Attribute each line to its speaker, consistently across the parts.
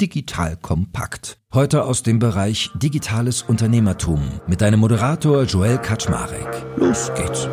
Speaker 1: Digital Kompakt. Heute aus dem Bereich Digitales Unternehmertum mit deinem Moderator Joel Kaczmarek. Los geht's.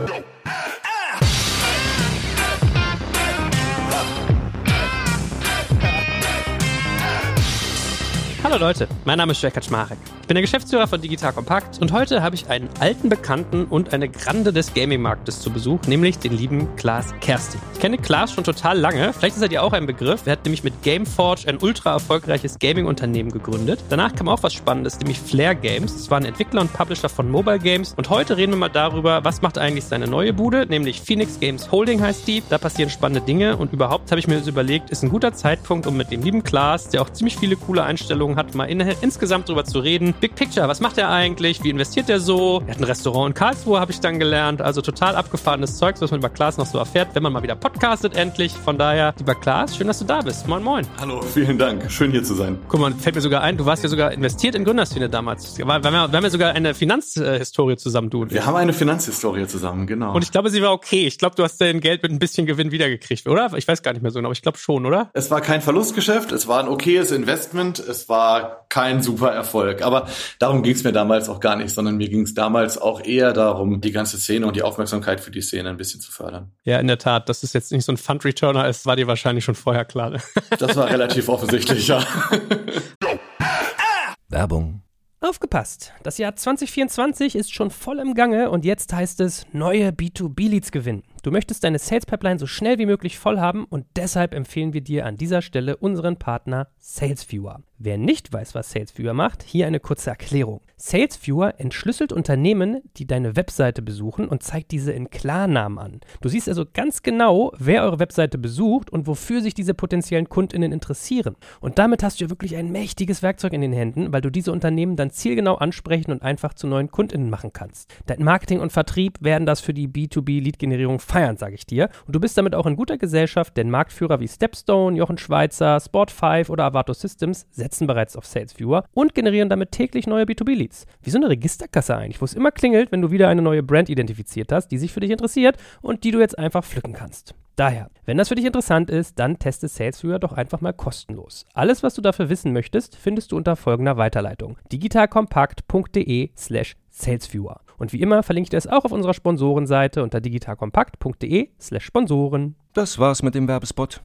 Speaker 2: Hallo Leute, mein Name ist Jörg Kaczmarek. Ich bin der Geschäftsführer von Digital Compact und heute habe ich einen alten Bekannten und eine Grande des Gaming-Marktes zu Besuch, nämlich den lieben Klaas Kersti. Ich kenne Klaas schon total lange, vielleicht ist er dir auch ein Begriff. Er hat nämlich mit Gameforge ein ultra erfolgreiches Gaming-Unternehmen gegründet. Danach kam auch was Spannendes, nämlich Flair Games. Das war ein Entwickler und Publisher von Mobile Games und heute reden wir mal darüber, was macht eigentlich seine neue Bude, nämlich Phoenix Games Holding heißt die. Da passieren spannende Dinge und überhaupt habe ich mir überlegt, ist ein guter Zeitpunkt, um mit dem lieben Klaas, der auch ziemlich viele coole Einstellungen hat, mal in, insgesamt drüber zu reden. Big Picture, was macht er eigentlich? Wie investiert er so? Er hat ein Restaurant in Karlsruhe, habe ich dann gelernt. Also total abgefahrenes Zeugs, was man über Klaas noch so erfährt, wenn man mal wieder podcastet endlich. Von daher, lieber Klaas, schön, dass du da bist. Moin, moin.
Speaker 3: Hallo, vielen Dank. Schön hier zu sein.
Speaker 2: Guck mal, fällt mir sogar ein, du warst ja sogar investiert in Gründerszene damals. Wir haben ja sogar eine Finanzhistorie zusammen, du.
Speaker 3: Wir haben eine Finanzhistorie zusammen, genau.
Speaker 2: Und ich glaube, sie war okay. Ich glaube, du hast dein Geld mit ein bisschen Gewinn wiedergekriegt, oder? Ich weiß gar nicht mehr so genau, aber ich glaube schon, oder?
Speaker 3: Es war kein Verlustgeschäft, es war ein okayes Investment, es war kein super Erfolg. Aber darum ging es mir damals auch gar nicht, sondern mir ging es damals auch eher darum, die ganze Szene und die Aufmerksamkeit für die Szene ein bisschen zu fördern.
Speaker 2: Ja, in der Tat, dass es jetzt nicht so ein Fund-Returner ist, war dir wahrscheinlich schon vorher klar.
Speaker 3: Das war relativ offensichtlich, ja.
Speaker 1: Werbung.
Speaker 2: Aufgepasst! Das Jahr 2024 ist schon voll im Gange und jetzt heißt es neue B2B-Leads gewinnen. Du möchtest deine Sales Pipeline so schnell wie möglich voll haben und deshalb empfehlen wir dir an dieser Stelle unseren Partner SalesViewer. Wer nicht weiß, was SalesViewer macht, hier eine kurze Erklärung. SalesViewer entschlüsselt Unternehmen, die deine Webseite besuchen und zeigt diese in Klarnamen an. Du siehst also ganz genau, wer eure Webseite besucht und wofür sich diese potenziellen Kundinnen interessieren. Und damit hast du ja wirklich ein mächtiges Werkzeug in den Händen, weil du diese Unternehmen dann zielgenau ansprechen und einfach zu neuen Kundinnen machen kannst. Dein Marketing und Vertrieb werden das für die B2B-Lead-Generierung feiern, sage ich dir. Und du bist damit auch in guter Gesellschaft, denn Marktführer wie Stepstone, Jochen Schweizer, Sport5 oder Avato Systems setzen bereits auf SalesViewer und generieren damit täglich neue B2B-Leads. Wie so eine Registerkasse eigentlich, wo es immer klingelt, wenn du wieder eine neue Brand identifiziert hast, die sich für dich interessiert und die du jetzt einfach pflücken kannst. Daher, wenn das für dich interessant ist, dann teste SalesViewer doch einfach mal kostenlos. Alles, was du dafür wissen möchtest, findest du unter folgender Weiterleitung: digitalkompakt.de/slash salesviewer. Und wie immer verlinke ich dir es auch auf unserer Sponsorenseite unter digitalkompakt.de/slash Sponsoren.
Speaker 1: Das war's mit dem Werbespot.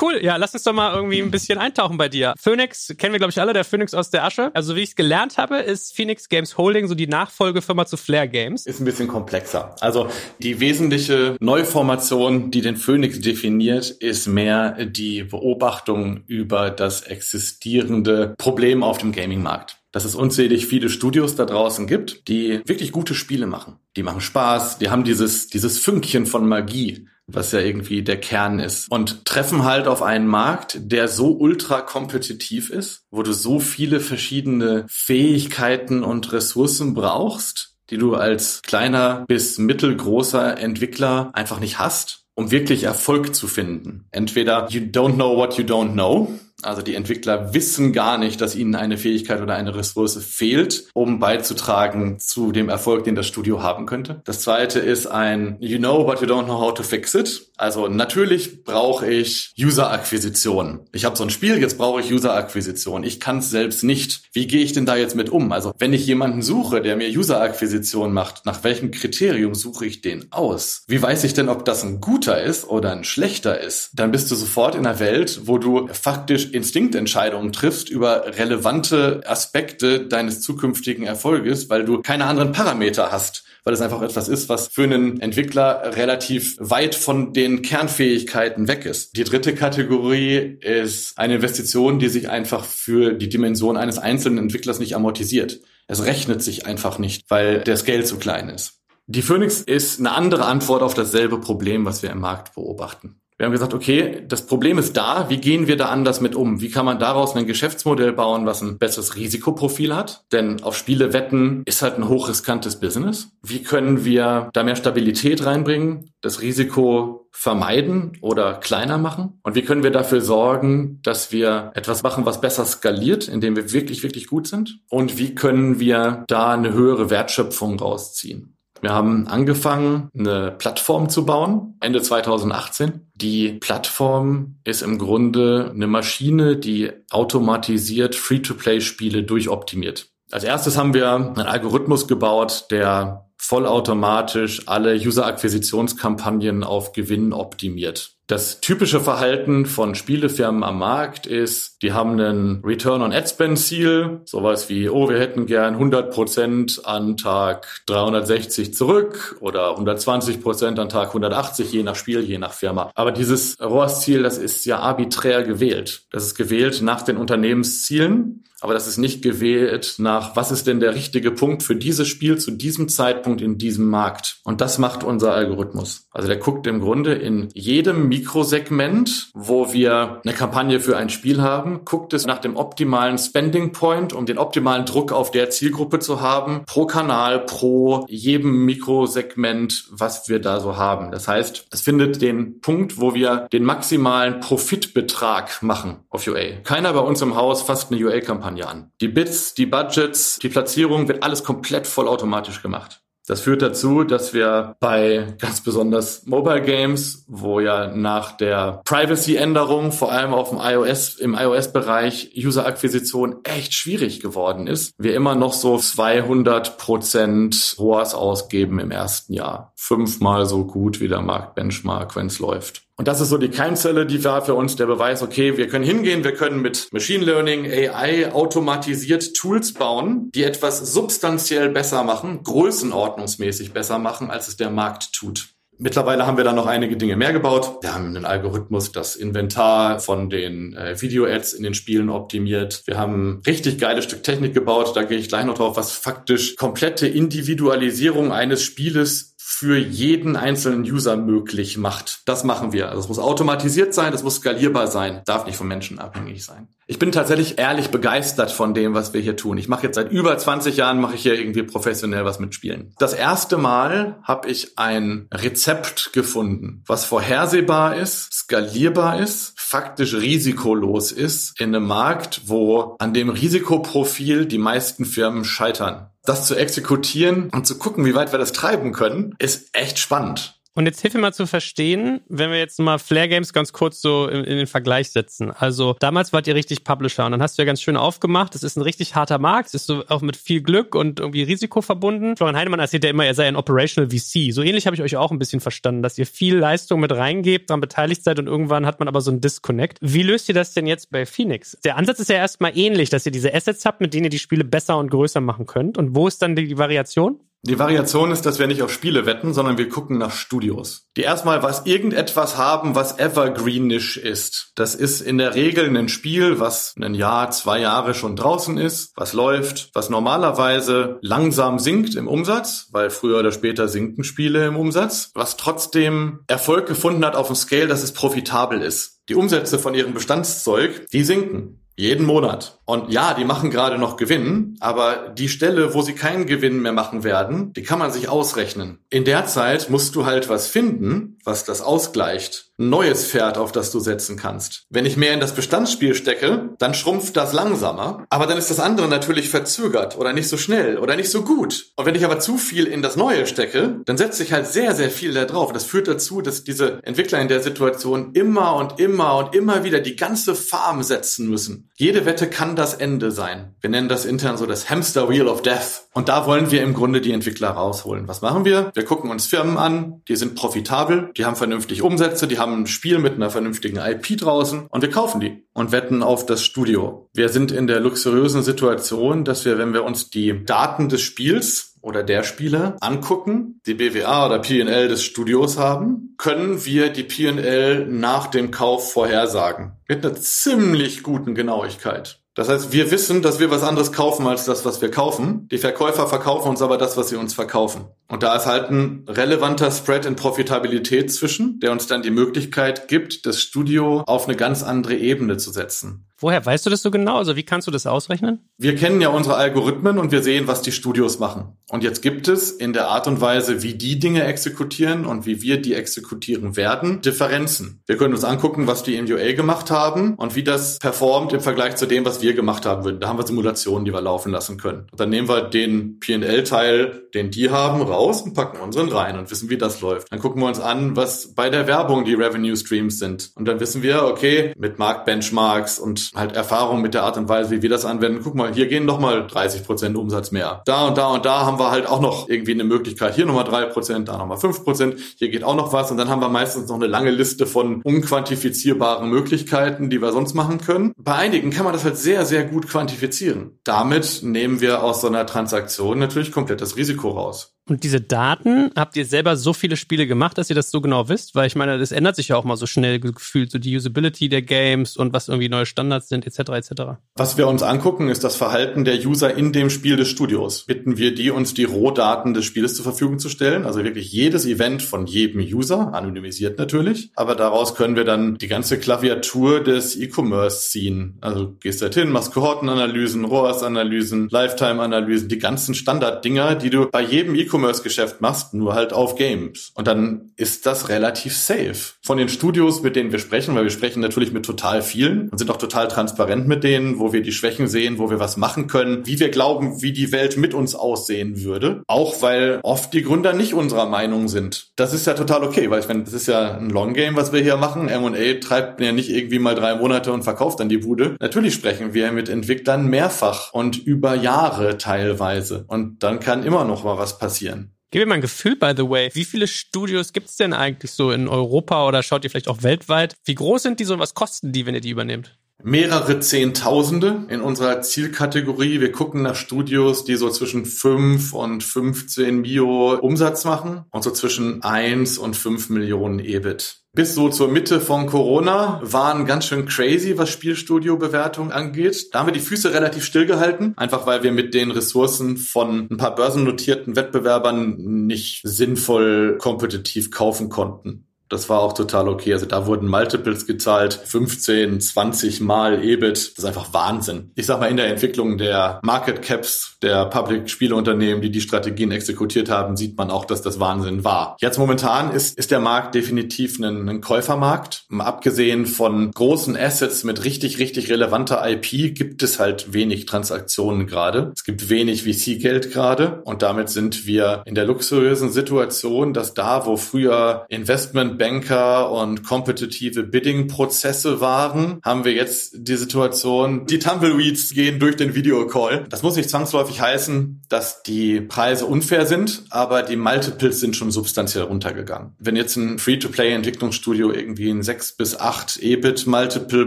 Speaker 2: Cool, ja, lass uns doch mal irgendwie ein bisschen eintauchen bei dir. Phoenix, kennen wir glaube ich alle, der Phoenix aus der Asche. Also wie ich es gelernt habe, ist Phoenix Games Holding so die Nachfolgefirma zu Flair Games.
Speaker 3: Ist ein bisschen komplexer. Also die wesentliche Neuformation, die den Phoenix definiert, ist mehr die Beobachtung über das existierende Problem auf dem Gaming-Markt dass es unzählig viele Studios da draußen gibt, die wirklich gute Spiele machen. Die machen Spaß, die haben dieses, dieses Fünkchen von Magie, was ja irgendwie der Kern ist. Und treffen halt auf einen Markt, der so ultra kompetitiv ist, wo du so viele verschiedene Fähigkeiten und Ressourcen brauchst, die du als kleiner bis mittelgroßer Entwickler einfach nicht hast, um wirklich Erfolg zu finden. Entweder you don't know what you don't know also die Entwickler wissen gar nicht, dass ihnen eine Fähigkeit oder eine Ressource fehlt, um beizutragen zu dem Erfolg, den das Studio haben könnte. Das zweite ist ein You know, but you don't know how to fix it. Also natürlich brauche ich User-Akquisition. Ich habe so ein Spiel, jetzt brauche ich User-Akquisition. Ich kann es selbst nicht. Wie gehe ich denn da jetzt mit um? Also wenn ich jemanden suche, der mir User-Akquisition macht, nach welchem Kriterium suche ich den aus? Wie weiß ich denn, ob das ein guter ist oder ein schlechter ist? Dann bist du sofort in einer Welt, wo du faktisch Instinktentscheidungen triffst über relevante Aspekte deines zukünftigen Erfolges, weil du keine anderen Parameter hast weil es einfach etwas ist, was für einen Entwickler relativ weit von den Kernfähigkeiten weg ist. Die dritte Kategorie ist eine Investition, die sich einfach für die Dimension eines einzelnen Entwicklers nicht amortisiert. Es rechnet sich einfach nicht, weil der Scale zu klein ist. Die Phoenix ist eine andere Antwort auf dasselbe Problem, was wir im Markt beobachten. Wir haben gesagt, okay, das Problem ist da, wie gehen wir da anders mit um? Wie kann man daraus ein Geschäftsmodell bauen, was ein besseres Risikoprofil hat? Denn auf Spiele wetten ist halt ein hochriskantes Business. Wie können wir da mehr Stabilität reinbringen, das Risiko vermeiden oder kleiner machen? Und wie können wir dafür sorgen, dass wir etwas machen, was besser skaliert, indem wir wirklich, wirklich gut sind? Und wie können wir da eine höhere Wertschöpfung rausziehen? Wir haben angefangen, eine Plattform zu bauen, Ende 2018. Die Plattform ist im Grunde eine Maschine, die automatisiert Free-to-Play-Spiele durchoptimiert. Als erstes haben wir einen Algorithmus gebaut, der vollautomatisch alle User-Akquisitionskampagnen auf Gewinn optimiert. Das typische Verhalten von Spielefirmen am Markt ist, die haben einen Return on Ad Spend Ziel, sowas wie, oh, wir hätten gern 100 Prozent an Tag 360 zurück oder 120 Prozent an Tag 180, je nach Spiel, je nach Firma. Aber dieses ROAS-Ziel, das ist ja arbiträr gewählt. Das ist gewählt nach den Unternehmenszielen aber das ist nicht gewählt nach, was ist denn der richtige Punkt für dieses Spiel zu diesem Zeitpunkt in diesem Markt. Und das macht unser Algorithmus. Also der guckt im Grunde in jedem Mikrosegment, wo wir eine Kampagne für ein Spiel haben, guckt es nach dem optimalen Spending Point, um den optimalen Druck auf der Zielgruppe zu haben, pro Kanal, pro jedem Mikrosegment, was wir da so haben. Das heißt, es findet den Punkt, wo wir den maximalen Profitbetrag machen auf UA. Keiner bei uns im Haus fasst eine UA-Kampagne Kampagne an. Die Bits, die Budgets, die Platzierung wird alles komplett vollautomatisch gemacht. Das führt dazu, dass wir bei ganz besonders Mobile Games, wo ja nach der Privacy-Änderung, vor allem auf dem iOS, im iOS-Bereich User-Akquisition echt schwierig geworden ist, wir immer noch so 200 Prozent ROAS ausgeben im ersten Jahr. Fünfmal so gut wie der Marktbenchmark, wenn es läuft. Und das ist so die Keimzelle, die war für uns der Beweis, okay, wir können hingehen, wir können mit Machine Learning, AI automatisiert Tools bauen, die etwas substanziell besser machen, größenordnungsmäßig besser machen, als es der Markt tut. Mittlerweile haben wir da noch einige Dinge mehr gebaut. Wir haben einen Algorithmus, das Inventar von den äh, Video-Ads in den Spielen optimiert. Wir haben richtig geiles Stück Technik gebaut. Da gehe ich gleich noch drauf, was faktisch komplette Individualisierung eines Spieles für jeden einzelnen User möglich macht. Das machen wir. Also es muss automatisiert sein, das muss skalierbar sein, darf nicht vom Menschen abhängig sein. Ich bin tatsächlich ehrlich begeistert von dem, was wir hier tun. Ich mache jetzt seit über 20 Jahren mache ich hier irgendwie professionell was mit Spielen. Das erste Mal habe ich ein Rezept gefunden, was vorhersehbar ist, skalierbar ist, faktisch risikolos ist in einem Markt, wo an dem Risikoprofil die meisten Firmen scheitern das zu exekutieren und zu gucken, wie weit wir das treiben können, ist echt spannend.
Speaker 2: Und jetzt hilf mir mal zu verstehen, wenn wir jetzt mal Flare Games ganz kurz so in, in, den Vergleich setzen. Also damals wart ihr richtig Publisher und dann hast du ja ganz schön aufgemacht. Es ist ein richtig harter Markt, es ist so auch mit viel Glück und irgendwie Risiko verbunden. Florian Heinemann erzählt ja immer, er sei ein Operational VC. So ähnlich habe ich euch auch ein bisschen verstanden, dass ihr viel Leistung mit reingebt, daran beteiligt seid und irgendwann hat man aber so ein Disconnect. Wie löst ihr das denn jetzt bei Phoenix? Der Ansatz ist ja erstmal ähnlich, dass ihr diese Assets habt, mit denen ihr die Spiele besser und größer machen könnt. Und wo ist dann die Variation?
Speaker 3: Die Variation ist, dass wir nicht auf Spiele wetten, sondern wir gucken nach Studios. Die erstmal was irgendetwas haben, was evergreenish ist. Das ist in der Regel ein Spiel, was ein Jahr, zwei Jahre schon draußen ist, was läuft, was normalerweise langsam sinkt im Umsatz, weil früher oder später sinken Spiele im Umsatz, was trotzdem Erfolg gefunden hat auf dem Scale, dass es profitabel ist. Die Umsätze von ihrem Bestandszeug, die sinken. Jeden Monat. Und ja, die machen gerade noch Gewinn, aber die Stelle, wo sie keinen Gewinn mehr machen werden, die kann man sich ausrechnen. In der Zeit musst du halt was finden, was das ausgleicht ein neues Pferd, auf das du setzen kannst. Wenn ich mehr in das Bestandsspiel stecke, dann schrumpft das langsamer, aber dann ist das andere natürlich verzögert oder nicht so schnell oder nicht so gut. Und wenn ich aber zu viel in das Neue stecke, dann setze ich halt sehr, sehr viel da drauf. Das führt dazu, dass diese Entwickler in der Situation immer und immer und immer wieder die ganze Farm setzen müssen. Jede Wette kann das Ende sein. Wir nennen das intern so das Hamster Wheel of Death. Und da wollen wir im Grunde die Entwickler rausholen. Was machen wir? Wir gucken uns Firmen an, die sind profitabel, die haben vernünftig Umsätze, die haben ein Spiel mit einer vernünftigen IP draußen und wir kaufen die und wetten auf das Studio. Wir sind in der luxuriösen Situation, dass wir, wenn wir uns die Daten des Spiels oder der Spieler angucken, die BWA oder P&L des Studios haben, können wir die P&L nach dem Kauf vorhersagen. Mit einer ziemlich guten Genauigkeit. Das heißt, wir wissen, dass wir was anderes kaufen als das, was wir kaufen. Die Verkäufer verkaufen uns aber das, was sie uns verkaufen. Und da ist halt ein relevanter Spread in Profitabilität zwischen, der uns dann die Möglichkeit gibt, das Studio auf eine ganz andere Ebene zu setzen.
Speaker 2: Woher weißt du das so genau? Also wie kannst du das ausrechnen?
Speaker 3: Wir kennen ja unsere Algorithmen und wir sehen, was die Studios machen. Und jetzt gibt es in der Art und Weise, wie die Dinge exekutieren und wie wir die exekutieren werden, Differenzen. Wir können uns angucken, was die im UA gemacht haben und wie das performt im Vergleich zu dem, was wir gemacht haben würden. Da haben wir Simulationen, die wir laufen lassen können. Und dann nehmen wir den P&L-Teil, den die haben, raus und packen unseren rein und wissen, wie das läuft. Dann gucken wir uns an, was bei der Werbung die Revenue Streams sind. Und dann wissen wir, okay, mit Marktbenchmarks und halt Erfahrung mit der Art und Weise, wie wir das anwenden. Guck mal, hier gehen nochmal 30 Prozent Umsatz mehr. Da und da und da haben wir halt auch noch irgendwie eine Möglichkeit. Hier nochmal drei Prozent, da nochmal fünf Prozent. Hier geht auch noch was. Und dann haben wir meistens noch eine lange Liste von unquantifizierbaren Möglichkeiten, die wir sonst machen können. Bei einigen kann man das halt sehr, sehr gut quantifizieren. Damit nehmen wir aus so einer Transaktion natürlich komplett das Risiko raus.
Speaker 2: Und diese Daten, habt ihr selber so viele Spiele gemacht, dass ihr das so genau wisst? Weil ich meine, das ändert sich ja auch mal so schnell gefühlt, so die Usability der Games und was irgendwie neue Standards sind, etc. etc.
Speaker 3: Was wir uns angucken, ist das Verhalten der User in dem Spiel des Studios. Bitten wir die, uns die Rohdaten des Spieles zur Verfügung zu stellen, also wirklich jedes Event von jedem User, anonymisiert natürlich, aber daraus können wir dann die ganze Klaviatur des E-Commerce ziehen. Also gehst halt hin, machst Kohortenanalysen, ROAS-Analysen, Lifetime-Analysen, die ganzen Standarddinger, die du bei jedem E-Commerce E-Commerce-Geschäft machst, nur halt auf Games. Und dann ist das relativ safe. Von den Studios, mit denen wir sprechen, weil wir sprechen natürlich mit total vielen und sind auch total transparent mit denen, wo wir die Schwächen sehen, wo wir was machen können, wie wir glauben, wie die Welt mit uns aussehen würde. Auch weil oft die Gründer nicht unserer Meinung sind. Das ist ja total okay, weil ich meine, das ist ja ein Long Game, was wir hier machen. M&A treibt ja nicht irgendwie mal drei Monate und verkauft dann die Bude. Natürlich sprechen wir mit Entwicklern mehrfach und über Jahre teilweise. Und dann kann immer noch mal was passieren passieren.
Speaker 2: Gib mir mal ein Gefühl, by the way. Wie viele Studios gibt es denn eigentlich so in Europa oder schaut ihr vielleicht auch weltweit? Wie groß sind die so und was kosten die, wenn ihr die übernehmt?
Speaker 3: Mehrere Zehntausende in unserer Zielkategorie. Wir gucken nach Studios, die so zwischen 5 und 15 Mio Umsatz machen und so zwischen 1 und 5 Millionen EBIT bis so zur Mitte von Corona waren ganz schön crazy, was Spielstudio-Bewertung angeht. Da haben wir die Füße relativ stillgehalten, einfach weil wir mit den Ressourcen von ein paar börsennotierten Wettbewerbern nicht sinnvoll kompetitiv kaufen konnten. Das war auch total okay. Also da wurden Multiples gezahlt, 15, 20 Mal EBIT. Das ist einfach Wahnsinn. Ich sag mal, in der Entwicklung der Market Caps der Public Spieleunternehmen, die die Strategien exekutiert haben, sieht man auch, dass das Wahnsinn war. Jetzt momentan ist, ist der Markt definitiv ein, ein Käufermarkt. Mal abgesehen von großen Assets mit richtig, richtig relevanter IP gibt es halt wenig Transaktionen gerade. Es gibt wenig VC-Geld gerade und damit sind wir in der luxuriösen Situation, dass da, wo früher Investment Banker und kompetitive Bidding-Prozesse waren, haben wir jetzt die Situation, die Tumbleweeds gehen durch den Videocall. Das muss nicht zwangsläufig heißen, dass die Preise unfair sind, aber die Multiples sind schon substanziell runtergegangen. Wenn jetzt ein Free-to-Play-Entwicklungsstudio irgendwie ein 6 bis 8 EBIT-Multiple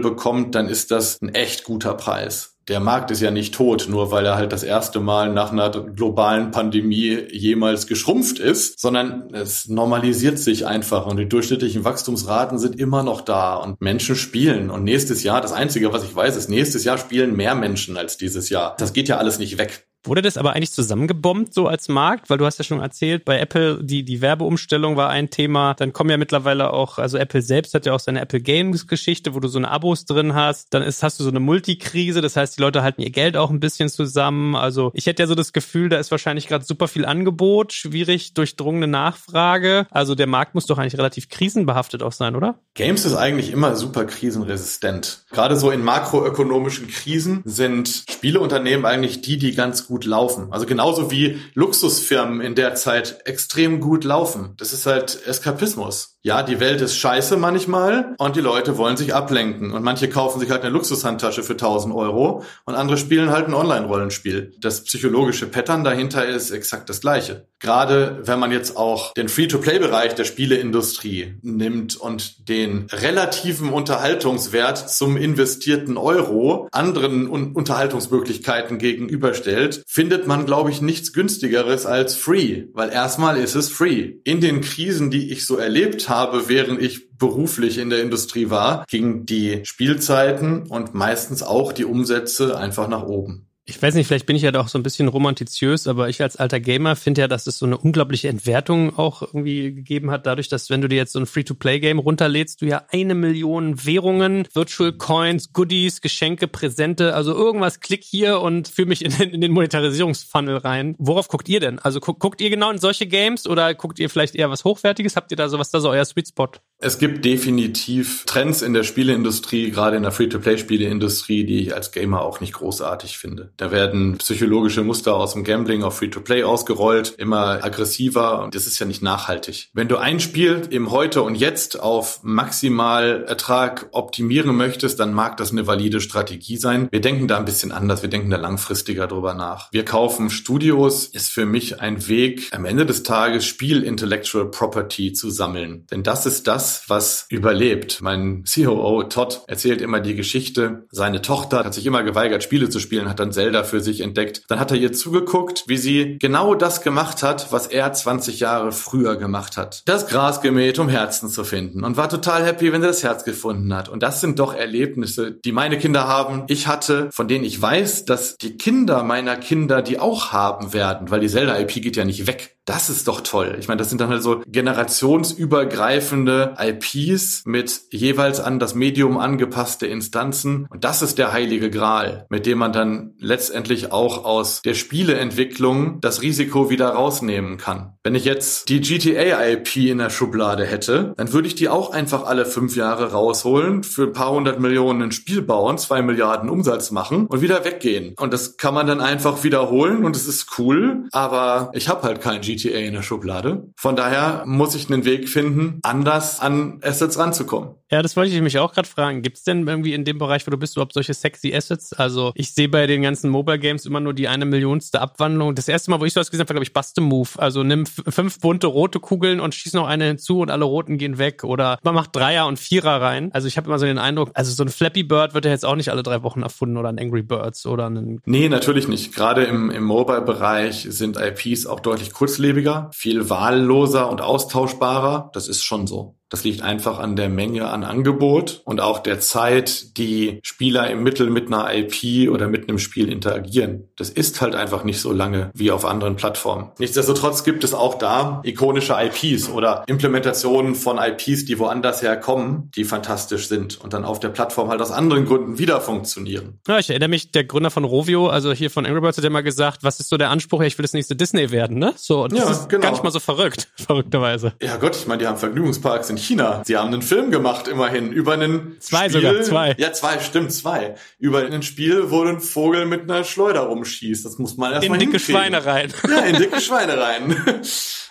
Speaker 3: bekommt, dann ist das ein echt guter Preis der Markt ist ja nicht tot, nur weil er halt das erste Mal nach einer globalen Pandemie jemals geschrumpft ist, sondern es normalisiert sich einfach und die durchschnittlichen Wachstumsraten sind immer noch da und Menschen spielen. Und nächstes Jahr, das Einzige, was ich weiß, ist, nächstes Jahr spielen mehr Menschen als dieses Jahr. Das geht ja alles nicht weg.
Speaker 2: Wurde das aber eigentlich zusammengebombt so als Markt? Weil du hast ja schon erzählt, bei Apple die, die Werbeumstellung war ein Thema. Dann kommen ja mittlerweile auch, also Apple selbst hat ja auch seine Apple Games Geschichte, wo du so eine Abos drin hast. Dann ist, hast du so eine Multikrise. Das heißt, die Leute halten ihr Geld auch ein bisschen zusammen. Also ich hätte ja so das Gefühl, da ist wahrscheinlich gerade super viel Angebot, schwierig durchdrungene Nachfrage. Also der Markt muss doch eigentlich relativ krisenbehaftet auch sein, oder?
Speaker 3: Games ist eigentlich immer super krisenresistent. Gerade so in makroökonomischen Krisen sind Spieleunternehmen eigentlich die, die ganz gut gut laufen. Also genauso wie Luxusfirmen in der Zeit extrem gut laufen. Das ist halt Eskapismus ja, die Welt ist scheiße manchmal und die Leute wollen sich ablenken. Und manche kaufen sich halt eine Luxushandtasche für 1000 Euro und andere spielen halt ein Online-Rollenspiel. Das psychologische Pattern dahinter ist exakt das gleiche. Gerade wenn man jetzt auch den Free-to-Play-Bereich der Spieleindustrie nimmt und den relativen Unterhaltungswert zum investierten Euro anderen Un Unterhaltungsmöglichkeiten gegenüberstellt, findet man, glaube ich, nichts günstigeres als Free. Weil erstmal ist es Free. In den Krisen, die ich so erlebt habe, während ich beruflich in der Industrie war, gingen die Spielzeiten und meistens auch die Umsätze einfach nach oben.
Speaker 2: Ich weiß nicht, vielleicht bin ich ja doch so ein bisschen romantiziös, aber ich als alter Gamer finde ja, dass es so eine unglaubliche Entwertung auch irgendwie gegeben hat, dadurch, dass wenn du dir jetzt so ein Free-to-Play-Game runterlädst, du ja eine Million Währungen, Virtual Coins, Goodies, Geschenke, Präsente, also irgendwas klick hier und führe mich in den, in den Monetarisierungsfunnel rein. Worauf guckt ihr denn? Also guckt, guckt ihr genau in solche Games oder guckt ihr vielleicht eher was Hochwertiges? Habt ihr da so was da so euer Sweet Spot?
Speaker 3: Es gibt definitiv Trends in der Spieleindustrie, gerade in der Free-to-Play-Spieleindustrie, die ich als Gamer auch nicht großartig finde. Da werden psychologische Muster aus dem Gambling auf Free-to-Play ausgerollt, immer aggressiver und das ist ja nicht nachhaltig. Wenn du ein Spiel im Heute und Jetzt auf maximal Ertrag optimieren möchtest, dann mag das eine valide Strategie sein. Wir denken da ein bisschen anders, wir denken da langfristiger drüber nach. Wir kaufen Studios, ist für mich ein Weg, am Ende des Tages Spiel Intellectual Property zu sammeln. Denn das ist das, was überlebt. Mein COO Todd erzählt immer die Geschichte. Seine Tochter hat sich immer geweigert, Spiele zu spielen, hat dann Zelda für sich entdeckt. Dann hat er ihr zugeguckt, wie sie genau das gemacht hat, was er 20 Jahre früher gemacht hat. Das Gras gemäht, um Herzen zu finden. Und war total happy, wenn er das Herz gefunden hat. Und das sind doch Erlebnisse, die meine Kinder haben. Ich hatte, von denen ich weiß, dass die Kinder meiner Kinder die auch haben werden, weil die Zelda-IP geht ja nicht weg. Das ist doch toll. Ich meine, das sind dann halt so generationsübergreifende IPs mit jeweils an das Medium angepasste Instanzen. Und das ist der heilige Gral, mit dem man dann letztendlich auch aus der Spieleentwicklung das Risiko wieder rausnehmen kann. Wenn ich jetzt die GTA-IP in der Schublade hätte, dann würde ich die auch einfach alle fünf Jahre rausholen, für ein paar hundert Millionen ein Spiel bauen, zwei Milliarden Umsatz machen und wieder weggehen. Und das kann man dann einfach wiederholen und es ist cool, aber ich habe halt kein GTA GTA in der Schublade. Von daher muss ich einen Weg finden, anders an Assets ranzukommen.
Speaker 2: Ja, das wollte ich mich auch gerade fragen. Gibt es denn irgendwie in dem Bereich, wo du bist, überhaupt solche sexy Assets? Also ich sehe bei den ganzen Mobile Games immer nur die eine Millionste Abwandlung. Das erste Mal, wo ich sowas gesehen habe, war, glaube ich, Buste Move. Also nimm fünf bunte rote Kugeln und schieß noch eine hinzu und alle roten gehen weg. Oder man macht Dreier und Vierer rein. Also ich habe immer so den Eindruck, also so ein Flappy Bird wird ja jetzt auch nicht alle drei Wochen erfunden oder ein Angry Birds oder ein...
Speaker 3: Nee, natürlich nicht. Gerade im, im Mobile-Bereich sind IPs auch deutlich kurzlebiger, viel wahlloser und austauschbarer. Das ist schon so. Das liegt einfach an der Menge an Angebot und auch der Zeit, die Spieler im Mittel mit einer IP oder mit einem Spiel interagieren. Das ist halt einfach nicht so lange wie auf anderen Plattformen. Nichtsdestotrotz gibt es auch da ikonische IPs oder Implementationen von IPs, die woanders herkommen, die fantastisch sind und dann auf der Plattform halt aus anderen Gründen wieder funktionieren.
Speaker 2: Ja, ich erinnere mich, der Gründer von Rovio, also hier von Angry Birds, hat ja mal gesagt, was ist so der Anspruch? Ich will das nächste Disney werden, ne? So, das ja, ist genau. gar nicht mal so verrückt, verrückterweise.
Speaker 3: Ja Gott, ich meine, die haben Vergnügungsparks in China. Sie haben einen Film gemacht, immerhin, über einen
Speaker 2: Zwei
Speaker 3: Spiel,
Speaker 2: sogar, zwei.
Speaker 3: Ja, zwei, stimmt, zwei. Über ein Spiel, wo ein Vogel mit einer Schleuder rumschießt. Das muss man erstmal
Speaker 2: In dicke Schweine rein.
Speaker 3: Ja, in dicke Schweine rein.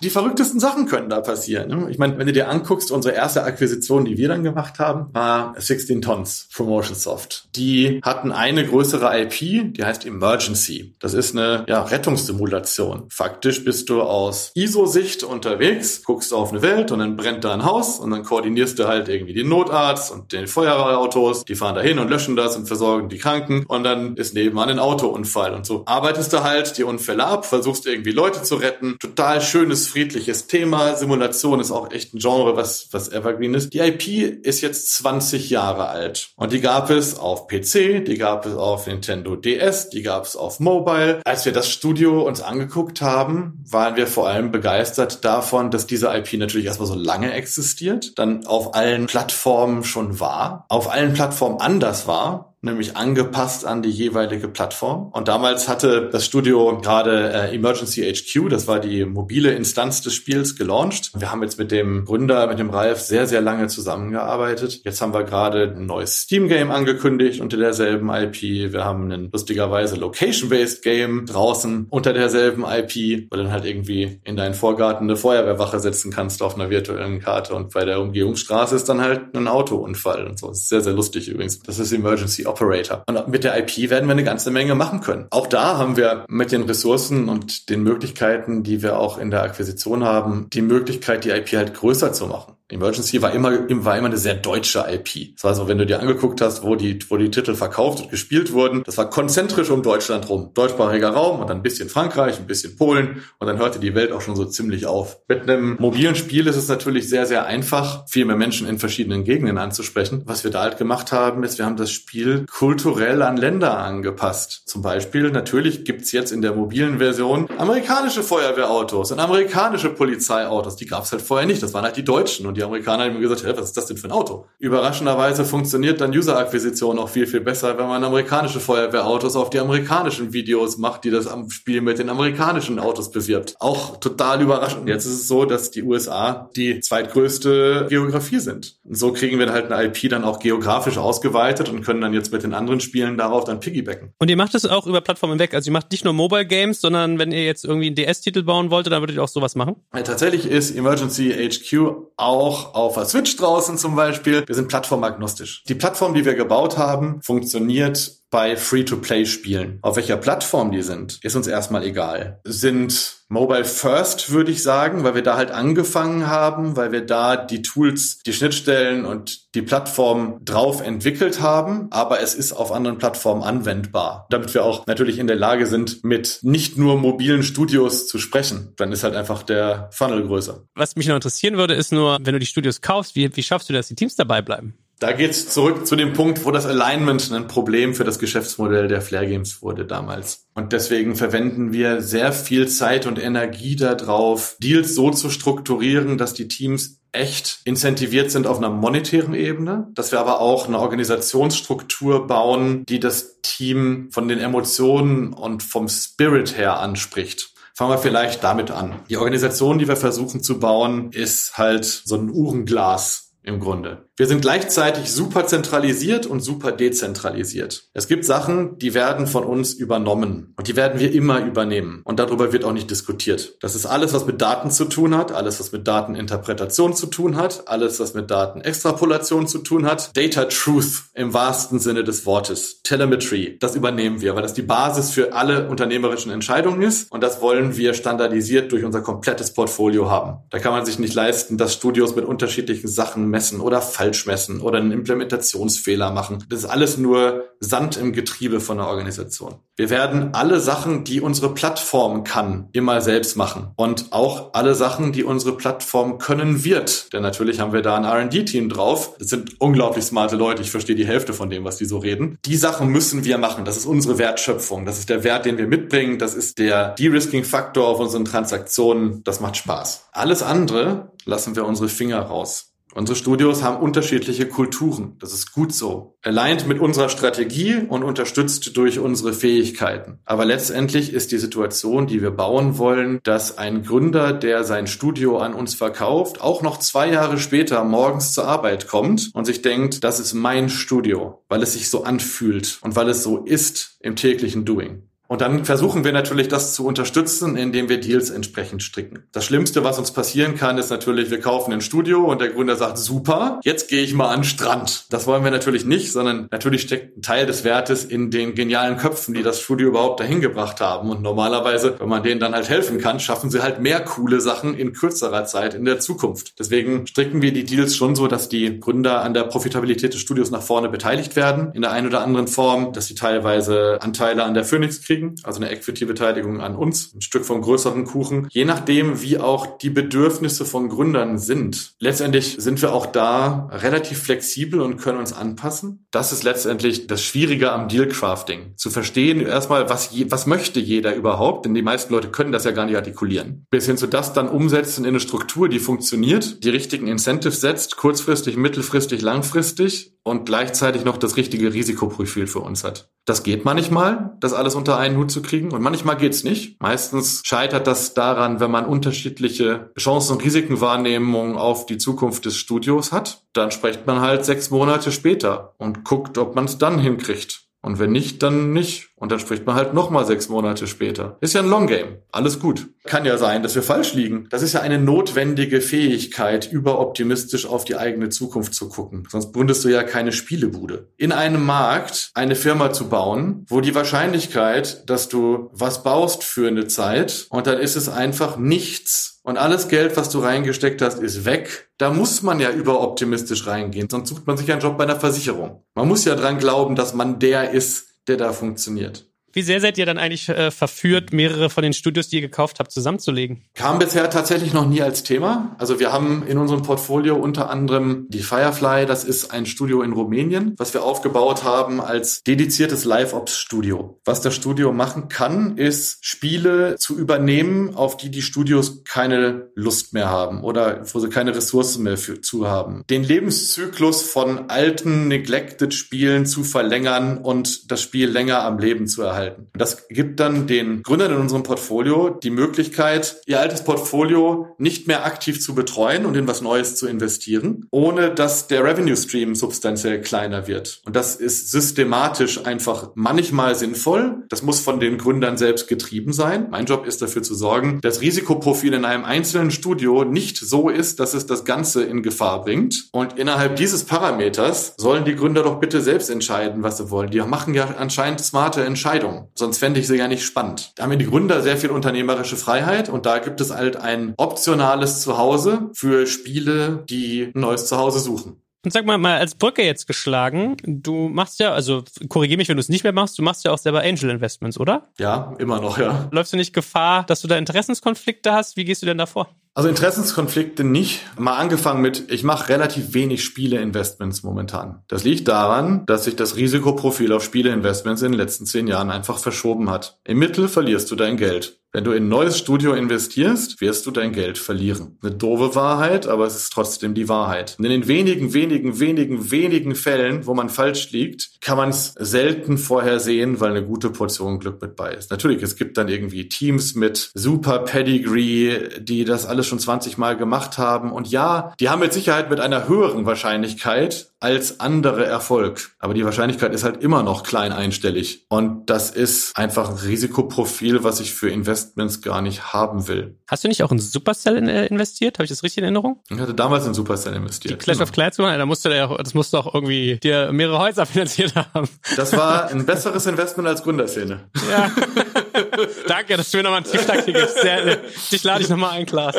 Speaker 3: Die verrücktesten Sachen können da passieren. Ne? Ich meine, wenn du dir anguckst, unsere erste Akquisition, die wir dann gemacht haben, war 16 Tons Promotion Soft. Die hatten eine größere IP, die heißt Emergency. Das ist eine ja, Rettungssimulation. Faktisch bist du aus ISO-Sicht unterwegs, guckst auf eine Welt und dann brennt da ein Haus und dann koordinierst du halt irgendwie den Notarzt und den Feuerwehrautos. Die fahren dahin und löschen das und versorgen die Kranken und dann ist nebenan ein Autounfall und so arbeitest du halt die Unfälle ab, versuchst irgendwie Leute zu retten. Total schönes friedliches Thema. Simulation ist auch echt ein Genre, was, was evergreen ist. Die IP ist jetzt 20 Jahre alt. Und die gab es auf PC, die gab es auf Nintendo DS, die gab es auf Mobile. Als wir das Studio uns angeguckt haben, waren wir vor allem begeistert davon, dass diese IP natürlich erstmal so lange existiert, dann auf allen Plattformen schon war, auf allen Plattformen anders war nämlich angepasst an die jeweilige Plattform. Und damals hatte das Studio gerade äh, Emergency HQ, das war die mobile Instanz des Spiels, gelauncht. Wir haben jetzt mit dem Gründer, mit dem Ralf, sehr, sehr lange zusammengearbeitet. Jetzt haben wir gerade ein neues Steam-Game angekündigt unter derselben IP. Wir haben ein lustigerweise Location-Based Game draußen unter derselben IP, du dann halt irgendwie in deinen Vorgarten eine Feuerwehrwache setzen kannst auf einer virtuellen Karte und bei der Umgehungsstraße ist dann halt ein Autounfall und so. Das ist sehr, sehr lustig übrigens. Das ist Emergency Operator. Und mit der IP werden wir eine ganze Menge machen können. Auch da haben wir mit den Ressourcen und den Möglichkeiten, die wir auch in der Akquisition haben, die Möglichkeit, die IP halt größer zu machen. Emergency war immer, war immer eine sehr deutsche IP. Das war so, wenn du dir angeguckt hast, wo die, wo die Titel verkauft und gespielt wurden, das war konzentrisch um Deutschland rum. Deutschsprachiger Raum und dann ein bisschen Frankreich, ein bisschen Polen und dann hörte die Welt auch schon so ziemlich auf. Mit einem mobilen Spiel ist es natürlich sehr, sehr einfach, viel mehr Menschen in verschiedenen Gegenden anzusprechen. Was wir da halt gemacht haben, ist, wir haben das Spiel kulturell an Länder angepasst. Zum Beispiel, natürlich gibt's jetzt in der mobilen Version amerikanische Feuerwehrautos und amerikanische Polizeiautos. Die gab's halt vorher nicht. Das waren halt die Deutschen und die Amerikaner haben mir gesagt, hey, was ist das denn für ein Auto? Überraschenderweise funktioniert dann User-Akquisition auch viel, viel besser, wenn man amerikanische Feuerwehrautos auf die amerikanischen Videos macht, die das am Spiel mit den amerikanischen Autos bewirbt. Auch total überraschend. Jetzt ist es so, dass die USA die zweitgrößte Geografie sind. Und so kriegen wir halt eine IP dann auch geografisch ausgeweitet und können dann jetzt mit den anderen Spielen darauf dann piggybacken.
Speaker 2: Und ihr macht es auch über Plattformen weg. Also ihr macht nicht nur Mobile Games, sondern wenn ihr jetzt irgendwie einen DS-Titel bauen wolltet, dann würdet ihr auch sowas machen?
Speaker 3: Ja, tatsächlich ist Emergency HQ auch auf der Switch draußen zum Beispiel. Wir sind plattformagnostisch. Die Plattform, die wir gebaut haben, funktioniert bei Free-to-Play-Spielen. Auf welcher Plattform die sind, ist uns erstmal egal. Sind Mobile First, würde ich sagen, weil wir da halt angefangen haben, weil wir da die Tools, die Schnittstellen und die Plattform drauf entwickelt haben, aber es ist auf anderen Plattformen anwendbar, damit wir auch natürlich in der Lage sind, mit nicht nur mobilen Studios zu sprechen. Dann ist halt einfach der Funnel größer.
Speaker 2: Was mich noch interessieren würde, ist nur, wenn du die Studios kaufst, wie, wie schaffst du, dass die Teams dabei bleiben?
Speaker 3: Da geht's zurück zu dem Punkt, wo das Alignment ein Problem für das Geschäftsmodell der Flare Games wurde damals. Und deswegen verwenden wir sehr viel Zeit und Energie darauf, Deals so zu strukturieren, dass die Teams echt incentiviert sind auf einer monetären Ebene, dass wir aber auch eine Organisationsstruktur bauen, die das Team von den Emotionen und vom Spirit her anspricht. Fangen wir vielleicht damit an. Die Organisation, die wir versuchen zu bauen, ist halt so ein Uhrenglas im Grunde. Wir sind gleichzeitig super zentralisiert und super dezentralisiert. Es gibt Sachen, die werden von uns übernommen und die werden wir immer übernehmen und darüber wird auch nicht diskutiert. Das ist alles, was mit Daten zu tun hat, alles, was mit Dateninterpretation zu tun hat, alles, was mit Datenextrapolation zu tun hat. Data Truth im wahrsten Sinne des Wortes. Telemetry, das übernehmen wir, weil das die Basis für alle unternehmerischen Entscheidungen ist und das wollen wir standardisiert durch unser komplettes Portfolio haben. Da kann man sich nicht leisten, dass Studios mit unterschiedlichen Sachen messen oder falsch messen oder einen Implementationsfehler machen. Das ist alles nur Sand im Getriebe von der Organisation. Wir werden alle Sachen, die unsere Plattform kann, immer selbst machen. Und auch alle Sachen, die unsere Plattform können wird. Denn natürlich haben wir da ein R&D-Team drauf. Das sind unglaublich smarte Leute. Ich verstehe die Hälfte von dem, was die so reden. Die Sachen müssen wir machen. Das ist unsere Wertschöpfung. Das ist der Wert, den wir mitbringen. Das ist der De-Risking-Faktor auf unseren Transaktionen. Das macht Spaß. Alles andere lassen wir unsere Finger raus. Unsere Studios haben unterschiedliche Kulturen. Das ist gut so. Aligned mit unserer Strategie und unterstützt durch unsere Fähigkeiten. Aber letztendlich ist die Situation, die wir bauen wollen, dass ein Gründer, der sein Studio an uns verkauft, auch noch zwei Jahre später morgens zur Arbeit kommt und sich denkt, das ist mein Studio, weil es sich so anfühlt und weil es so ist im täglichen Doing. Und dann versuchen wir natürlich, das zu unterstützen, indem wir Deals entsprechend stricken. Das Schlimmste, was uns passieren kann, ist natürlich, wir kaufen ein Studio und der Gründer sagt, super, jetzt gehe ich mal an den Strand. Das wollen wir natürlich nicht, sondern natürlich steckt ein Teil des Wertes in den genialen Köpfen, die das Studio überhaupt dahin gebracht haben. Und normalerweise, wenn man denen dann halt helfen kann, schaffen sie halt mehr coole Sachen in kürzerer Zeit in der Zukunft. Deswegen stricken wir die Deals schon so, dass die Gründer an der Profitabilität des Studios nach vorne beteiligt werden, in der einen oder anderen Form, dass sie teilweise Anteile an der Phoenix kriegen kriegen, also eine Equity-Beteiligung an uns, ein Stück vom größeren Kuchen, je nachdem, wie auch die Bedürfnisse von Gründern sind. Letztendlich sind wir auch da relativ flexibel und können uns anpassen. Das ist letztendlich das Schwierige am Deal-Crafting. Zu verstehen erstmal, was, je, was möchte jeder überhaupt, denn die meisten Leute können das ja gar nicht artikulieren. Bis hin zu das dann umsetzen in eine Struktur, die funktioniert, die richtigen Incentives setzt, kurzfristig, mittelfristig, langfristig und gleichzeitig noch das richtige Risikoprofil für uns hat. Das geht manchmal, das alles unter einen Hut zu kriegen und manchmal geht's nicht. Meistens scheitert das daran, wenn man unterschiedliche Chancen und Risikenwahrnehmungen auf die Zukunft des Studios hat. Dann spricht man halt sechs Monate später und guckt, ob man es dann hinkriegt. Und wenn nicht, dann nicht. Und dann spricht man halt nochmal sechs Monate später. Ist ja ein Long Game. Alles gut. Kann ja sein, dass wir falsch liegen. Das ist ja eine notwendige Fähigkeit, überoptimistisch auf die eigene Zukunft zu gucken. Sonst gründest du ja keine Spielebude. In einem Markt eine Firma zu bauen, wo die Wahrscheinlichkeit, dass du was baust für eine Zeit und dann ist es einfach nichts und alles Geld, was du reingesteckt hast, ist weg. Da muss man ja überoptimistisch reingehen, sonst sucht man sich einen Job bei einer Versicherung. Man muss ja dran glauben, dass man der ist, der da funktioniert.
Speaker 2: Wie sehr seid ihr dann eigentlich äh, verführt, mehrere von den Studios, die ihr gekauft habt, zusammenzulegen?
Speaker 3: Kam bisher tatsächlich noch nie als Thema. Also wir haben in unserem Portfolio unter anderem die Firefly, das ist ein Studio in Rumänien, was wir aufgebaut haben als dediziertes Live-Ops-Studio. Was das Studio machen kann, ist Spiele zu übernehmen, auf die die Studios keine Lust mehr haben oder wo sie keine Ressourcen mehr für, zu haben. Den Lebenszyklus von alten, neglected Spielen zu verlängern und das Spiel länger am Leben zu erhalten halten. Das gibt dann den Gründern in unserem Portfolio die Möglichkeit, ihr altes Portfolio nicht mehr aktiv zu betreuen und in was Neues zu investieren, ohne dass der Revenue Stream substanziell kleiner wird. Und das ist systematisch einfach manchmal sinnvoll. Das muss von den Gründern selbst getrieben sein. Mein Job ist dafür zu sorgen, dass Risikoprofil in einem einzelnen Studio nicht so ist, dass es das Ganze in Gefahr bringt. Und innerhalb dieses Parameters sollen die Gründer doch bitte selbst entscheiden, was sie wollen. Die machen ja anscheinend smarte Entscheidungen. Entscheidung. Sonst fände ich sie ja nicht spannend. Da haben die Gründer sehr viel unternehmerische Freiheit und da gibt es halt ein optionales Zuhause für Spiele, die ein neues Zuhause suchen.
Speaker 2: Und sag mal, mal als Brücke jetzt geschlagen, du machst ja, also korrigier mich, wenn du es nicht mehr machst, du machst ja auch selber Angel Investments, oder?
Speaker 3: Ja, immer noch, ja.
Speaker 2: Läufst du nicht Gefahr, dass du da Interessenskonflikte hast? Wie gehst du denn davor?
Speaker 3: Also Interessenskonflikte nicht. Mal angefangen mit, ich mache relativ wenig Spieleinvestments momentan. Das liegt daran, dass sich das Risikoprofil auf Spieleinvestments in den letzten zehn Jahren einfach verschoben hat. Im Mittel verlierst du dein Geld. Wenn du in ein neues Studio investierst, wirst du dein Geld verlieren. Eine doofe Wahrheit, aber es ist trotzdem die Wahrheit. Und in den wenigen, wenigen, wenigen, wenigen Fällen, wo man falsch liegt, kann man es selten vorhersehen, weil eine gute Portion Glück mit bei ist. Natürlich, es gibt dann irgendwie Teams mit super Pedigree, die das alles schon 20 Mal gemacht haben. Und ja, die haben mit Sicherheit mit einer höheren Wahrscheinlichkeit als andere Erfolg. Aber die Wahrscheinlichkeit ist halt immer noch klein einstellig. Und das ist einfach ein Risikoprofil, was ich für Investments gar nicht haben will.
Speaker 2: Hast du nicht auch in Supercell äh, investiert? Habe ich das richtig in Erinnerung?
Speaker 3: Ich hatte damals in Supercell investiert.
Speaker 2: Die Clash genau. of Clans? Da musste der, das musste auch irgendwie dir mehrere Häuser finanziert haben.
Speaker 3: Das war ein besseres Investment als Gründerszene.
Speaker 2: Ja. Danke, dass du mir nochmal einen Tiefschlag gibst. Sehr, dich lade ich nochmal ein, Klaas.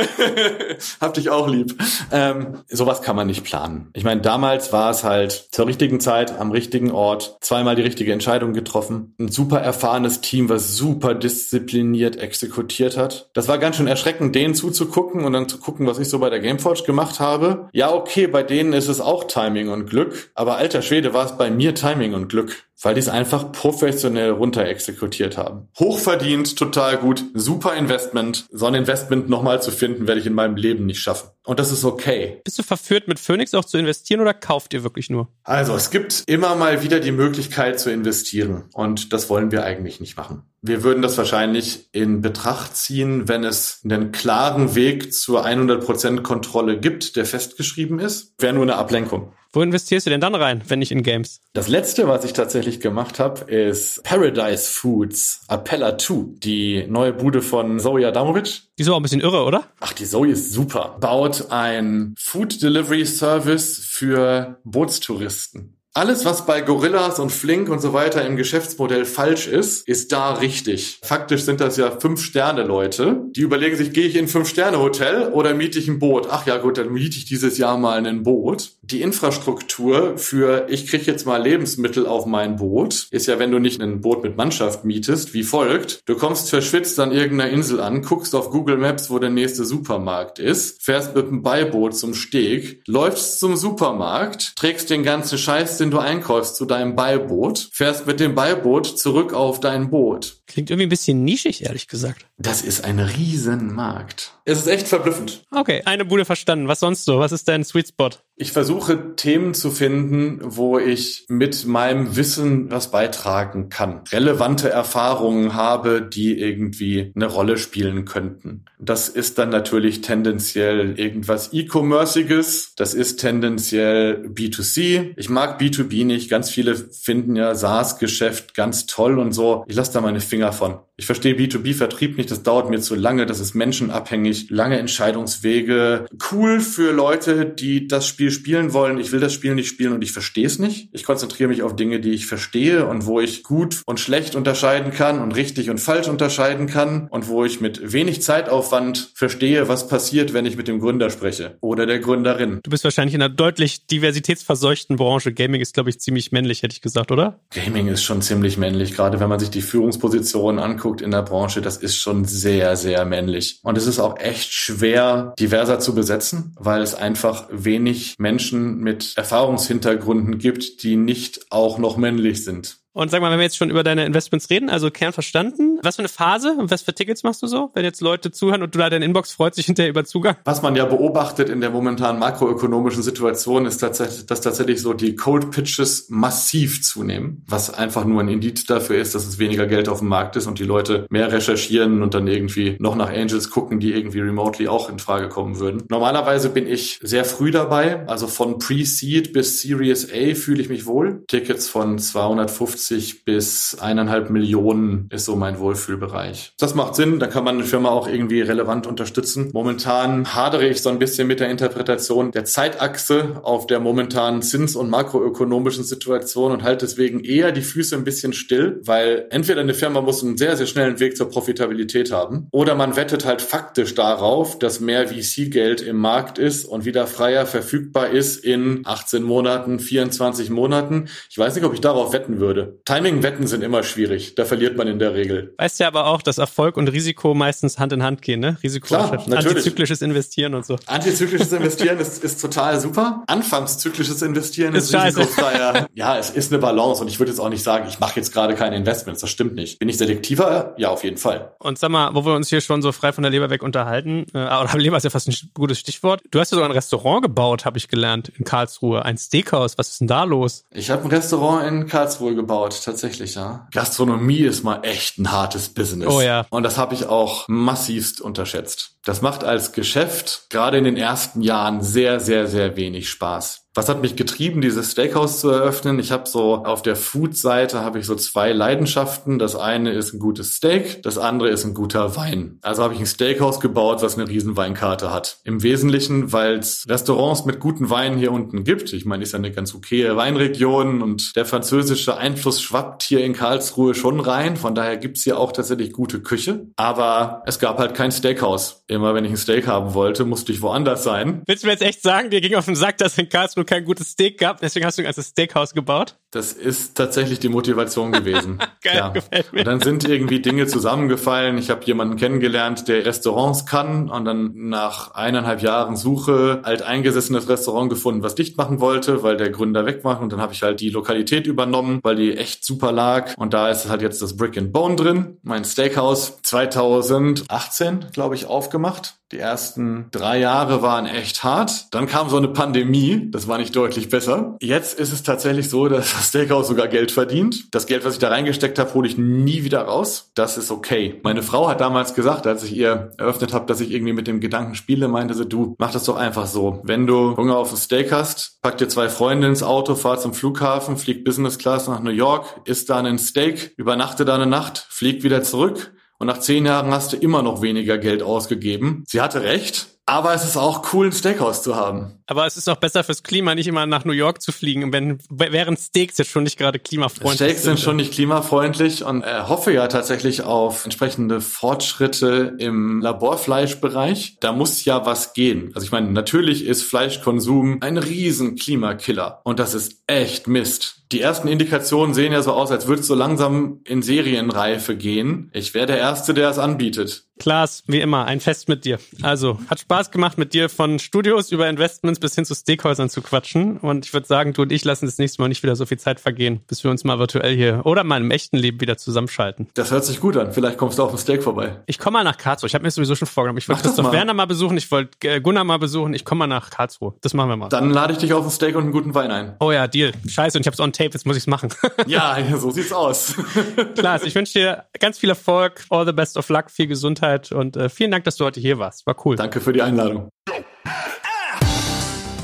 Speaker 3: Hab dich auch lieb. Ähm, sowas kann man nicht planen. Ich meine, damals war es halt zur richtigen Zeit, am richtigen Ort, zweimal die richtige Entscheidung getroffen. Ein super erfahrenes Team, was super diszipliniert exekutiert hat. Das war ganz schön erschreckend, denen zuzugucken und dann zu gucken, was ich so bei der Gameforge gemacht habe. Ja, okay, bei denen ist es auch Timing und Glück, aber alter Schwede war es bei mir Timing und Glück weil die es einfach professionell runter exekutiert haben. Hochverdient, total gut, super Investment. So ein Investment nochmal zu finden, werde ich in meinem Leben nicht schaffen. Und das ist okay.
Speaker 2: Bist du verführt, mit Phoenix auch zu investieren oder kauft ihr wirklich nur?
Speaker 3: Also, es gibt immer mal wieder die Möglichkeit zu investieren. Und das wollen wir eigentlich nicht machen. Wir würden das wahrscheinlich in Betracht ziehen, wenn es einen klaren Weg zur 100% Kontrolle gibt, der festgeschrieben ist. Wäre nur eine Ablenkung.
Speaker 2: Wo investierst du denn dann rein, wenn nicht in Games?
Speaker 3: Das letzte, was ich tatsächlich gemacht habe, ist Paradise Foods Appella 2, die neue Bude von Zoe Adamovic.
Speaker 2: Die ist auch ein bisschen irre, oder?
Speaker 3: Ach, die Zoe ist super. Baut ein Food Delivery Service für Bootstouristen. Alles, was bei Gorillas und Flink und so weiter im Geschäftsmodell falsch ist, ist da richtig. Faktisch sind das ja Fünf-Sterne-Leute, die überlegen sich, gehe ich in ein Fünf-Sterne-Hotel oder miete ich ein Boot? Ach ja gut, dann miete ich dieses Jahr mal ein Boot. Die Infrastruktur für, ich kriege jetzt mal Lebensmittel auf mein Boot, ist ja, wenn du nicht ein Boot mit Mannschaft mietest, wie folgt. Du kommst verschwitzt an irgendeiner Insel an, guckst auf Google Maps, wo der nächste Supermarkt ist, fährst mit dem Beiboot zum Steg, läufst zum Supermarkt, trägst den ganzen Scheiß, den du einkaufst, zu deinem Beiboot, fährst mit dem Beiboot zurück auf dein Boot.
Speaker 2: Klingt irgendwie ein bisschen nischig, ehrlich gesagt.
Speaker 3: Das ist ein Riesenmarkt. Es ist echt verblüffend.
Speaker 2: Okay, eine Bude verstanden. Was sonst so? Was ist dein Sweet Spot?
Speaker 3: Ich versuche Themen zu finden, wo ich mit meinem Wissen was beitragen kann. Relevante Erfahrungen habe, die irgendwie eine Rolle spielen könnten. Das ist dann natürlich tendenziell irgendwas E-Commerciges. Das ist tendenziell B2C. Ich mag B2B nicht. Ganz viele finden ja SaaS-Geschäft ganz toll und so. Ich lasse da meine Finger von. Ich verstehe B2B-Vertrieb nicht, das dauert mir zu lange, das ist menschenabhängig, lange Entscheidungswege. Cool für Leute, die das Spiel spielen wollen. Ich will das Spiel nicht spielen und ich verstehe es nicht. Ich konzentriere mich auf Dinge, die ich verstehe und wo ich gut und schlecht unterscheiden kann und richtig und falsch unterscheiden kann und wo ich mit wenig Zeitaufwand verstehe, was passiert, wenn ich mit dem Gründer spreche oder der Gründerin.
Speaker 2: Du bist wahrscheinlich in einer deutlich diversitätsverseuchten Branche. Gaming ist, glaube ich, ziemlich männlich, hätte ich gesagt, oder?
Speaker 3: Gaming ist schon ziemlich männlich, gerade wenn man sich die Führungspositionen anguckt anguckt in der Branche, das ist schon sehr, sehr männlich. Und es ist auch echt schwer, diverser zu besetzen, weil es einfach wenig Menschen mit Erfahrungshintergründen gibt, die nicht auch noch männlich sind.
Speaker 2: Und sag mal, wenn wir jetzt schon über deine Investments reden, also Kern verstanden, was für eine Phase und was für Tickets machst du so, wenn jetzt Leute zuhören und du da deine Inbox freut sich hinterher über Zugang?
Speaker 3: Was man ja beobachtet in der momentanen makroökonomischen Situation ist tatsächlich, dass tatsächlich so die Cold Pitches massiv zunehmen, was einfach nur ein Indiz dafür ist, dass es weniger Geld auf dem Markt ist und die Leute mehr recherchieren und dann irgendwie noch nach Angels gucken, die irgendwie remotely auch in Frage kommen würden. Normalerweise bin ich sehr früh dabei, also von Pre-Seed bis Series A fühle ich mich wohl. Tickets von 250 50 bis eineinhalb Millionen ist so mein Wohlfühlbereich. Das macht Sinn, da kann man eine Firma auch irgendwie relevant unterstützen. Momentan hadere ich so ein bisschen mit der Interpretation der Zeitachse auf der momentanen Zins- und makroökonomischen Situation und halte deswegen eher die Füße ein bisschen still, weil entweder eine Firma muss einen sehr, sehr schnellen Weg zur Profitabilität haben oder man wettet halt faktisch darauf, dass mehr VC-Geld im Markt ist und wieder freier verfügbar ist in 18 Monaten, 24 Monaten. Ich weiß nicht, ob ich darauf wetten würde. Timing-Wetten sind immer schwierig. Da verliert man in der Regel.
Speaker 2: Weißt ja aber auch, dass Erfolg und Risiko meistens Hand in Hand gehen, ne? Risiko
Speaker 3: Klar, natürlich.
Speaker 2: antizyklisches Investieren und so.
Speaker 3: Antizyklisches Investieren ist, ist total super. Anfangszyklisches Investieren ist, ist risikofreier. ja, es ist eine Balance und ich würde jetzt auch nicht sagen, ich mache jetzt gerade keine Investments. Das stimmt nicht. Bin ich selektiver? Ja, auf jeden Fall.
Speaker 2: Und sag mal, wo wir uns hier schon so frei von der Leber weg unterhalten, äh, oder Leber ist ja fast ein gutes Stichwort. Du hast ja so ein Restaurant gebaut, habe ich gelernt, in Karlsruhe. Ein Steakhouse. Was ist denn da los?
Speaker 3: Ich habe ein Restaurant in Karlsruhe gebaut aufgebaut, tatsächlich, ja. Gastronomie ist mal echt ein hartes Business.
Speaker 2: Oh ja.
Speaker 3: Und das habe ich auch massivst unterschätzt. Das macht als Geschäft gerade in den ersten Jahren sehr, sehr, sehr wenig Spaß. Was hat mich getrieben, dieses Steakhouse zu eröffnen? Ich habe so auf der Food-Seite habe ich so zwei Leidenschaften. Das eine ist ein gutes Steak, das andere ist ein guter Wein. Also habe ich ein Steakhouse gebaut, was eine riesen Weinkarte hat. Im Wesentlichen, weil es Restaurants mit guten Weinen hier unten gibt. Ich meine, ist ja eine ganz okaye Weinregion und der französische Einfluss schwappt hier in Karlsruhe schon rein. Von daher gibt's hier auch tatsächlich gute Küche. Aber es gab halt kein Steakhouse. Immer wenn ich ein Steak haben wollte, musste ich woanders sein.
Speaker 2: Willst du mir jetzt echt sagen, dir ging auf den Sack, dass in Karlsruhe du kein gutes Steak gehabt, deswegen hast du ein ganzes Steakhouse gebaut?
Speaker 3: Das ist tatsächlich die Motivation gewesen.
Speaker 2: Geil, ja. gefällt mir.
Speaker 3: Und dann sind irgendwie Dinge zusammengefallen. Ich habe jemanden kennengelernt, der Restaurants kann und dann nach eineinhalb Jahren Suche halt eingesessenes Restaurant gefunden, was dicht machen wollte, weil der Gründer wegmacht und dann habe ich halt die Lokalität übernommen, weil die echt super lag und da ist halt jetzt das Brick and Bone drin. Mein Steakhouse 2018, glaube ich, aufgemacht. Die ersten drei Jahre waren echt hart. Dann kam so eine Pandemie. Das war nicht deutlich besser. Jetzt ist es tatsächlich so, dass das Steakhouse sogar Geld verdient. Das Geld, was ich da reingesteckt habe, hole ich nie wieder raus. Das ist okay. Meine Frau hat damals gesagt, als ich ihr eröffnet habe, dass ich irgendwie mit dem Gedanken spiele, meinte sie, du, mach das doch einfach so. Wenn du Hunger auf ein Steak hast, pack dir zwei Freunde ins Auto, fahr zum Flughafen, flieg Business Class nach New York, isst da einen Steak, übernachte da eine Nacht, flieg wieder zurück und nach zehn Jahren hast du immer noch weniger Geld ausgegeben. Sie hatte recht. Aber es ist auch cool, ein Steakhouse zu haben.
Speaker 2: Aber es ist auch besser fürs Klima, nicht immer nach New York zu fliegen, wenn, während Steaks jetzt schon nicht gerade klimafreundlich
Speaker 3: Steaks sind. Steaks sind schon nicht klimafreundlich und äh, hoffe ja tatsächlich auf entsprechende Fortschritte im Laborfleischbereich. Da muss ja was gehen. Also ich meine, natürlich ist Fleischkonsum ein riesen Klimakiller und das ist echt Mist. Die ersten Indikationen sehen ja so aus, als würde es so langsam in Serienreife gehen. Ich wäre der Erste, der es anbietet.
Speaker 2: Klaas, wie immer, ein Fest mit dir. Also, hat Spaß gemacht, mit dir von Studios über Investments bis hin zu Steakhäusern zu quatschen. Und ich würde sagen, du und ich lassen das nächste Mal nicht wieder so viel Zeit vergehen, bis wir uns mal virtuell hier oder mal im echten Leben wieder zusammenschalten.
Speaker 3: Das hört sich gut an. Vielleicht kommst du auf ein Steak vorbei.
Speaker 2: Ich komme mal nach Karlsruhe. Ich habe mir sowieso schon vorgenommen. Ich wollte Christoph mal. Werner mal besuchen, ich wollte äh, Gunnar mal besuchen. Ich komme mal nach Karlsruhe. Das machen wir mal.
Speaker 3: Dann lade ich dich auf ein Steak und einen guten Wein ein.
Speaker 2: Oh ja, Deal. Scheiße, und ich habe es on tape, jetzt muss ich's machen.
Speaker 3: ja, so sieht's aus.
Speaker 2: Klaas, ich wünsche dir ganz viel Erfolg, all the best of luck, viel Gesundheit und äh, viel vielen Dank, dass du heute hier warst. War cool.
Speaker 3: Danke für die Einladung.